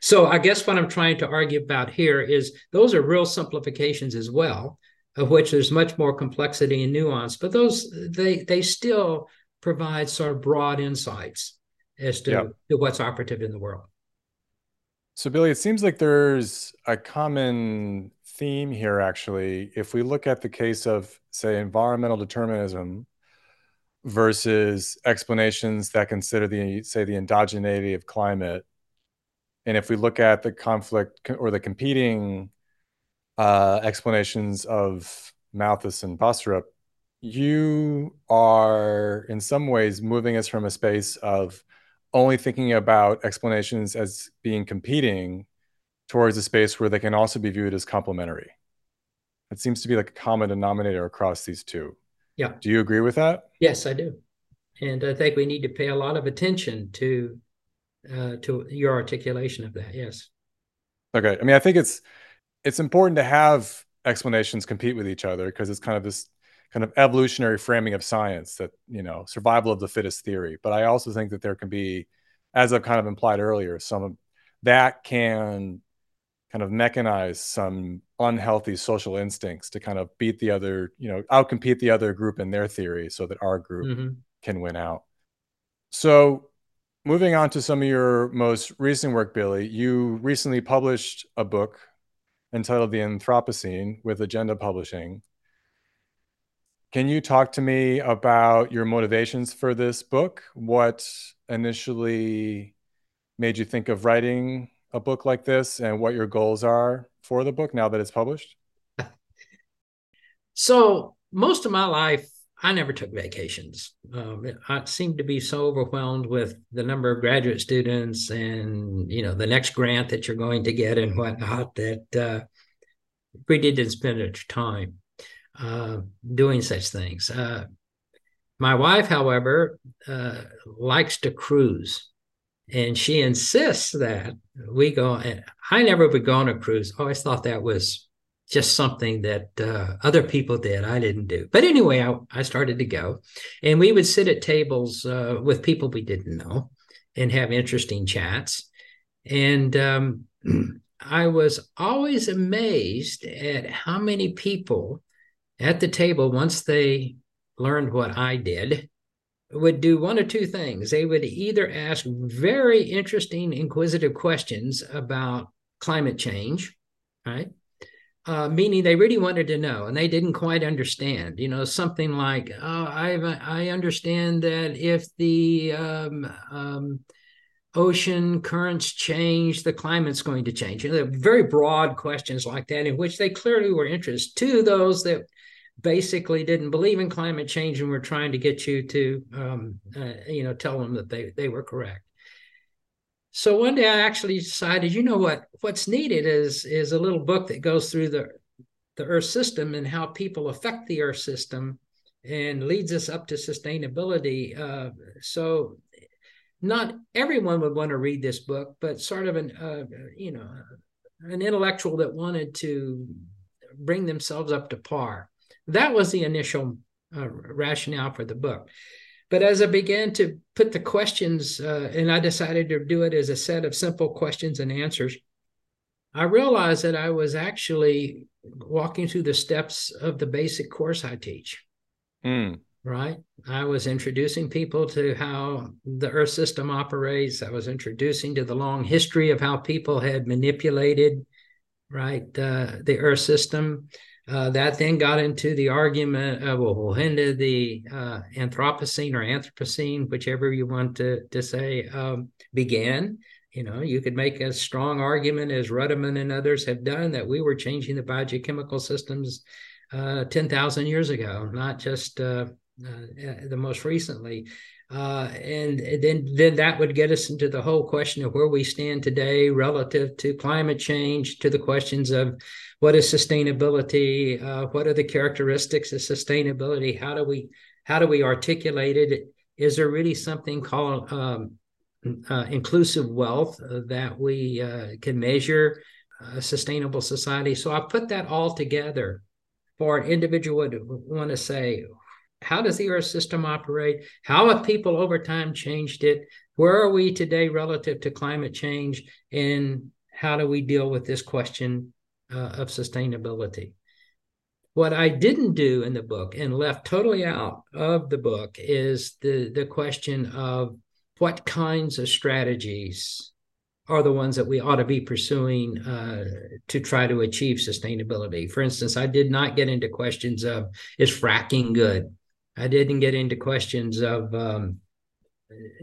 So I guess what I'm trying to argue about here is those are real simplifications as well, of which there's much more complexity and nuance, but those they they still provide sort of broad insights as to, yep. to what's operative in the world. So Billie, it seems like there's a common theme here actually. If we look at the case of say environmental determinism versus explanations that consider the say the endogeneity of climate and if we look at the conflict or the competing uh, explanations of Malthus and Boserup, you are in some ways moving us from a space of only thinking about explanations as being competing towards a space where they can also be viewed as complementary. It seems to be like a common denominator across these two. Yeah. Do you agree with that? Yes, I do. And I think we need to pay a lot of attention to uh, to your articulation of that. Yes. Okay. I mean, I think it's it's important to have explanations compete with each other because it's kind of this kind of evolutionary framing of science that you know survival of the fittest theory. But I also think that there can be, as I've kind of implied earlier, some that can kind of mechanize some unhealthy social instincts to kind of beat the other, you know, outcompete the other group in their theory so that our group mm-hmm. can win out. So moving on to some of your most recent work, Billie, you recently published a book entitled The Anthropocene with Agenda Publishing. Can you talk to me about your motivations for this book? What initially made you think of writing a book like this and what your goals are for the book now that it's published? So, most of my life, I never took vacations. Um, I seemed to be so overwhelmed with the number of graduate students and you know the next grant that you're going to get and whatnot that uh, we didn't spend much time uh, doing such things. Uh, my wife, however, uh, likes to cruise, and she insists that we go. And I never would go on a cruise. I always thought that was just something that uh, other people did. I didn't do. But anyway, I, I started to go, and we would sit at tables uh, with people we didn't know and have interesting chats. And um, I was always amazed at how many people at the table, once they learned what I did, would do one or two things. They would either ask very interesting, inquisitive questions about climate change, right? uh, meaning they really wanted to know and they didn't quite understand. You know, something like, oh, I I understand that if the um, um, ocean currents change, the climate's going to change. You know, very broad questions like that, in which they clearly were interested. To those that basically didn't believe in climate change and were trying to get you to, um, uh, you know, tell them that they they were correct. So one day I actually decided, you know what, what's needed is is a little book that goes through the the Earth system and how people affect the Earth system and leads us up to sustainability. Uh, so not everyone would want to read this book, but sort of an uh, you know an intellectual that wanted to bring themselves up to par that was the initial uh, rationale for the book. But as I began to put the questions, uh, and I decided to do it as a set of simple questions and answers, I realized that I was actually walking through the steps of the basic course I teach. Mm. Right. I was introducing people to how the Earth system operates. I was introducing to the long history of how people had manipulated, right, uh, the Earth system. Uh, that then got into the argument of well, when did the uh, Anthropocene or Anthropocene, whichever you want to, to say, um, began. You know, you could make a strong argument, as Ruddiman and others have done, that we were changing the biogeochemical systems uh, 10,000 years ago, not just uh, uh, the most recently. Uh, and then then that would get us into the whole question of where we stand today relative to climate change, to the questions of what is sustainability, uh, what are the characteristics of sustainability, how do we how do we articulate it? Is there really something called um, uh, inclusive wealth uh, that we uh, can measure a sustainable society? So I put that all together for an individual to want to say, how does the earth system operate how have people over time changed it where are we today relative to climate change and how do we deal with this question uh, of sustainability what i didn't do in the book and left totally out of the book is the the question of what kinds of strategies are the ones that we ought to be pursuing uh, to try to achieve sustainability. For instance, I did not get into questions of is fracking good? I didn't get into questions of um,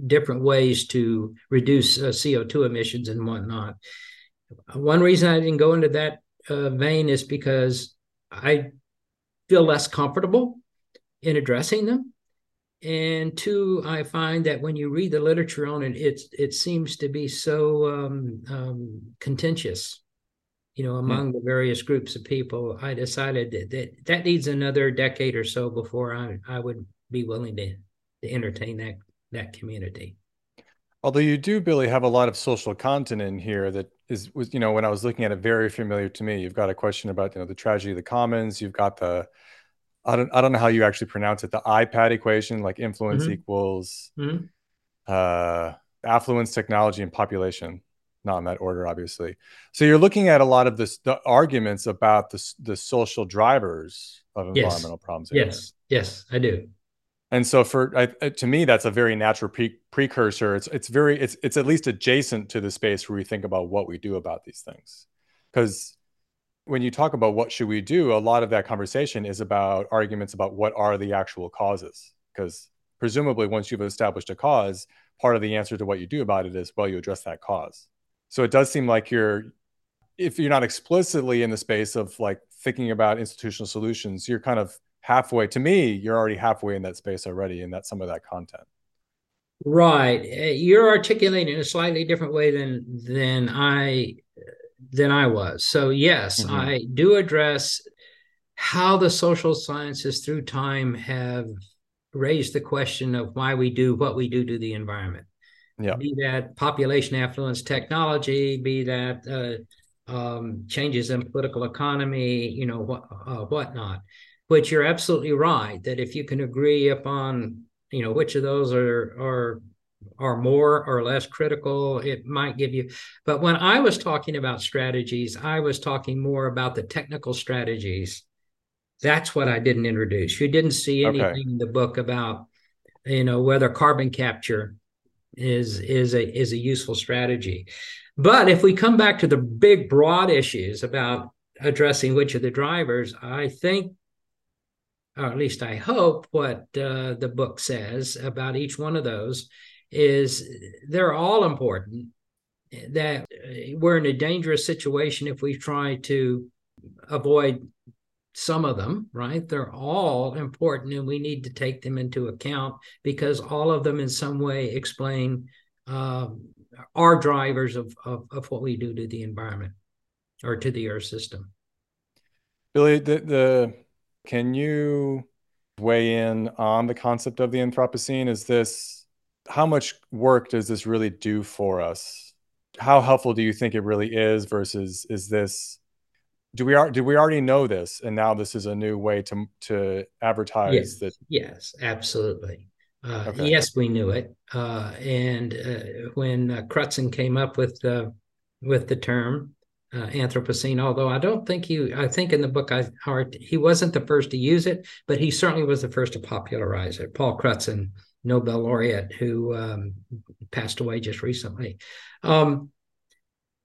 different ways to reduce uh, CO2 emissions and whatnot. One reason I didn't go into that uh, vein is because I feel less comfortable in addressing them. And two, I find that when you read the literature on it, it, it seems to be so um, um, contentious you know, among the various groups of people, I decided that, that that needs another decade or so before I I would be willing to to entertain that that community. Although you do, Billie, have a lot of social content in here that is was you know when I was looking at it, very familiar to me. You've got a question about you know the tragedy of the commons. You've got the I don't I don't know how you actually pronounce it. The IPAT equation, like influence mm-hmm. equals mm-hmm. uh, affluence, technology, and population not in that order, obviously. So you're looking at a lot of this, the arguments about the, the social drivers of yes. environmental problems. Yes, yes, I do. And so for I, to me, that's a very natural pre- precursor. It's it's very it's it's at least adjacent to the space where we think about what we do about these things, because when you talk about what should we do, a lot of that conversation is about arguments about what are the actual causes. Because presumably, once you've established a cause, part of the answer to what you do about it is well, you address that cause. So it does seem like you're, if you're not explicitly in the space of like thinking about institutional solutions, you're kind of halfway. To me, you're already halfway in that space already, and that's some of that content. Right, uh, you're articulating in a slightly different way than than I than I was. So yes, mm-hmm. I do address how the social sciences through time have raised the question of why we do what we do to the environment yeah. be that population affluence technology, be that uh, um, changes in political economy, you know, what uh, whatnot. But you're absolutely right that if you can agree upon, you know, which of those are are are more or less critical, it might give you. But when I was talking about strategies, I was talking more about the technical strategies. That's what I didn't introduce. You didn't see anything okay. in the book about, you know, whether carbon capture is is a is a useful strategy. But if we come back to the big broad issues about addressing which of the drivers, I think, or at least I hope, what uh, the book says about each one of those is they're all important. That we're in a dangerous situation if we try to avoid some of them, right? They're all important and we need to take them into account because all of them in some way explain uh, our drivers of, of, of, what we do to the environment or to the earth system. Billie, the, the can you weigh in on the concept of the Anthropocene? Is this how much work does this really do for us? How helpful do you think it really is versus is this do we are do we already know this and now this is a new way to to advertise yes. that yes absolutely uh, okay. yes we knew it uh, and uh, when uh, crutzen came up with the with the term uh, anthropocene although i don't think he i think in the book i heard he wasn't the first to use it but he certainly was the first to popularize it paul crutzen nobel laureate who um, passed away just recently um,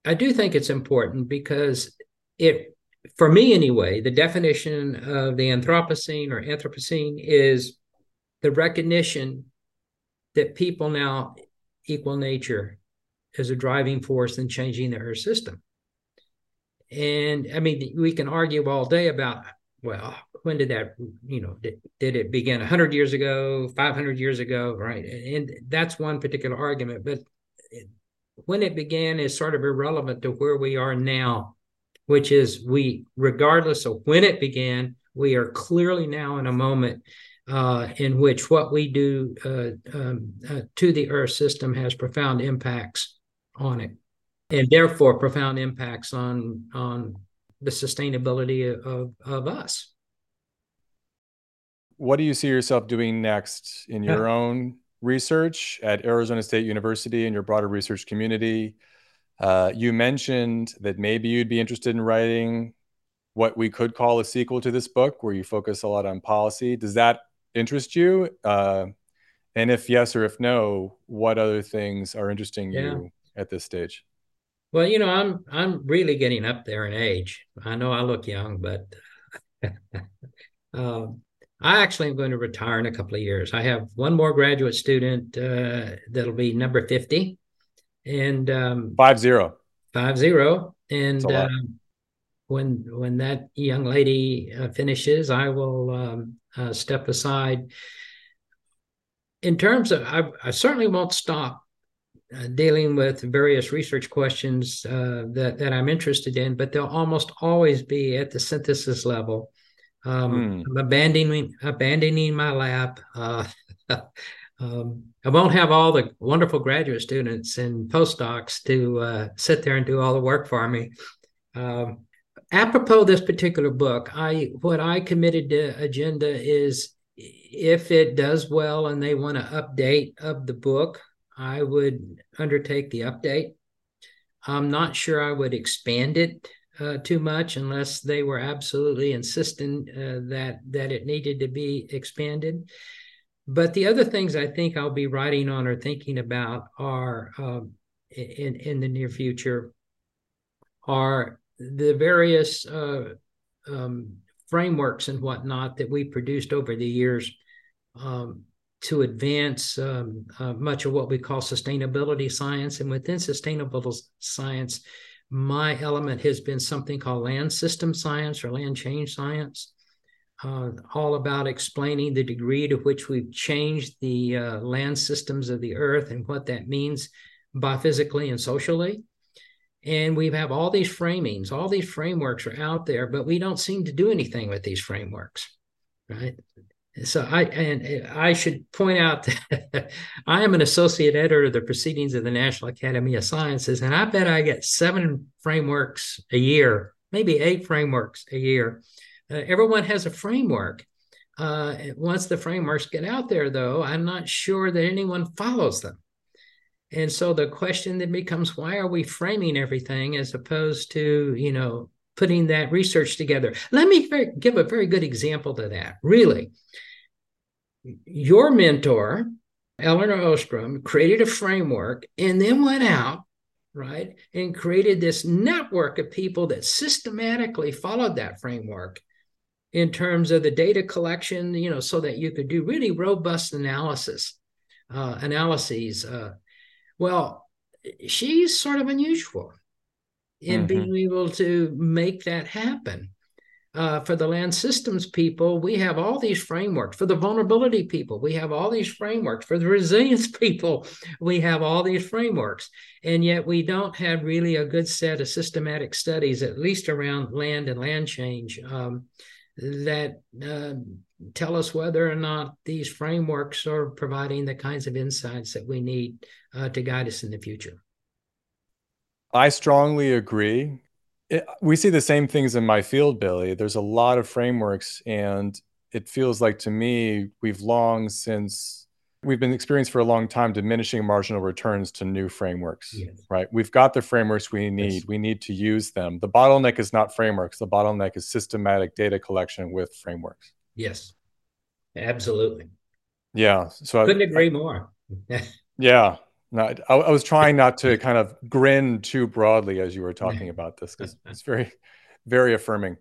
i do think it's important because it for me anyway, the definition of the Anthropocene or Anthropocene is the recognition that people now equal nature as a driving force in changing the Earth system. And I mean, we can argue all day about, well, when did that, you know, did, did it begin 100 years ago, 500 years ago, right? And that's one particular argument. But when it began is sort of irrelevant to where we are now which is we, regardless of when it began, we are clearly now in a moment uh, in which what we do uh, um, uh, to the Earth system has profound impacts on it, and therefore profound impacts on on the sustainability of of us. What do you see yourself doing next in your own research at Arizona State University and your broader research community? Uh, you mentioned that maybe you'd be interested in writing what we could call a sequel to this book, where you focus a lot on policy. Does that interest you? Uh, and if yes or if no, what other things are interesting yeah. you at this stage? Well, you know, I'm I'm really getting up there in age. I know I look young, but um, I actually am going to retire in a couple of years. I have one more graduate student uh, that'll be number fifty and um, five zero, five zero, and uh, when when that young lady uh, finishes, I will um, uh, step aside. In terms of, I, I certainly won't stop uh, dealing with various research questions uh, that that I'm interested in, but they'll almost always be at the synthesis level. Um, mm. Abandoning abandoning my lab. Um, I won't have all the wonderful graduate students and postdocs to uh, sit there and do all the work for me. Um, apropos this particular book, I what I committed to agenda is if it does well and they want to update of the book, I would undertake the update. I'm not sure I would expand it uh, too much unless they were absolutely insistent uh, that that it needed to be expanded. But the other things I think I'll be writing on or thinking about are um, in in the near future are the various uh, um, frameworks and whatnot that we produced over the years um, to advance um, uh, much of what we call sustainability science. And within sustainable science, my element has been something called land system science or land change science uh, all about explaining the degree to which we've changed the uh, land systems of the earth and what that means biophysically and socially. And we have all these framings, all these frameworks are out there, but we don't seem to do anything with these frameworks, right? So I and I should point out that I am an associate editor of the Proceedings of the National Academy of Sciences, and I bet I get seven frameworks a year, maybe eight frameworks a year uh, everyone has a framework. Uh, once the frameworks get out there, though, I'm not sure that anyone follows them. And so the question then becomes why are we framing everything as opposed to, you know, putting that research together? Let me very, give a very good example to that. Really, your mentor, Elinor Ostrom, created a framework and then went out right and created this network of people that systematically followed that framework in terms of the data collection, you know, so that you could do really robust analysis, uh, analyses. Uh, well, she's sort of unusual in mm-hmm. being able to make that happen. Uh, for the land systems people, we have all these frameworks. For the vulnerability people, we have all these frameworks. For the resilience people, we have all these frameworks. And yet we don't have really a good set of systematic studies, at least around land and land change. Um, that uh, tell us whether or not these frameworks are providing the kinds of insights that we need uh, to guide us in the future. I strongly agree. It, we see the same things in my field, Billie. There's a lot of frameworks, and it feels like to me we've long since we've been experienced for a long time diminishing marginal returns to new frameworks yes. right? We've got the frameworks we need. Yes. we need to use them. The bottleneck is not frameworks. The bottleneck is systematic data collection with frameworks. Yes. Absolutely. Yeah so I couldn't I, agree more. Yeah. No, I, I, was trying not to kind of grin too broadly as you were talking about this because it's very very affirming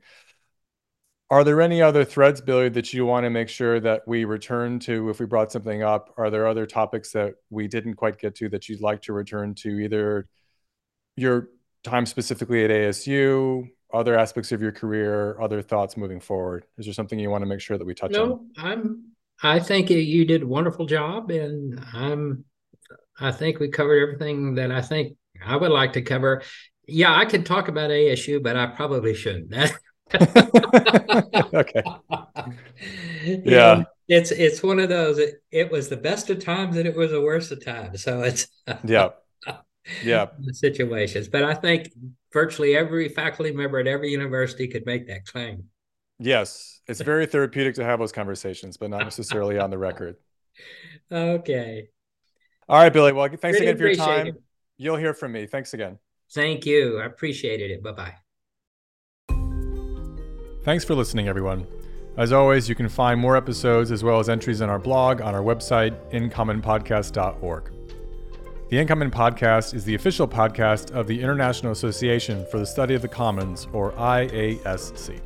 are there any other threads, Billie, that you want to make sure that we return to if we brought something up? Are there other topics that we didn't quite get to that you'd like to return to, either your time specifically at ASU, other aspects of your career, other thoughts moving forward? Is there something you want to make sure that we touch no, on? No, I'm. I think you did a wonderful job, and I'm. I think we covered everything that I think I would like to cover. Yeah, I could talk about ASU, but I probably shouldn't. okay. Yeah. it's it's one of those. It, it was the best of times and it was the worst of times. So it's yeah, yeah situations. But I think virtually every faculty member at every university could make that claim. Yes, it's very therapeutic to have those conversations, but not necessarily on the record. Okay. All right, Billie. Well, thanks really again for your time. It. You'll hear from me. Thanks again. Thank you. I appreciated it. Bye bye. Thanks for listening, everyone. As always, you can find more episodes as well as entries in our blog on our website, incommonpodcast.org. The Incommon Podcast is the official podcast of the International Association for the Study of the Commons, or IASC.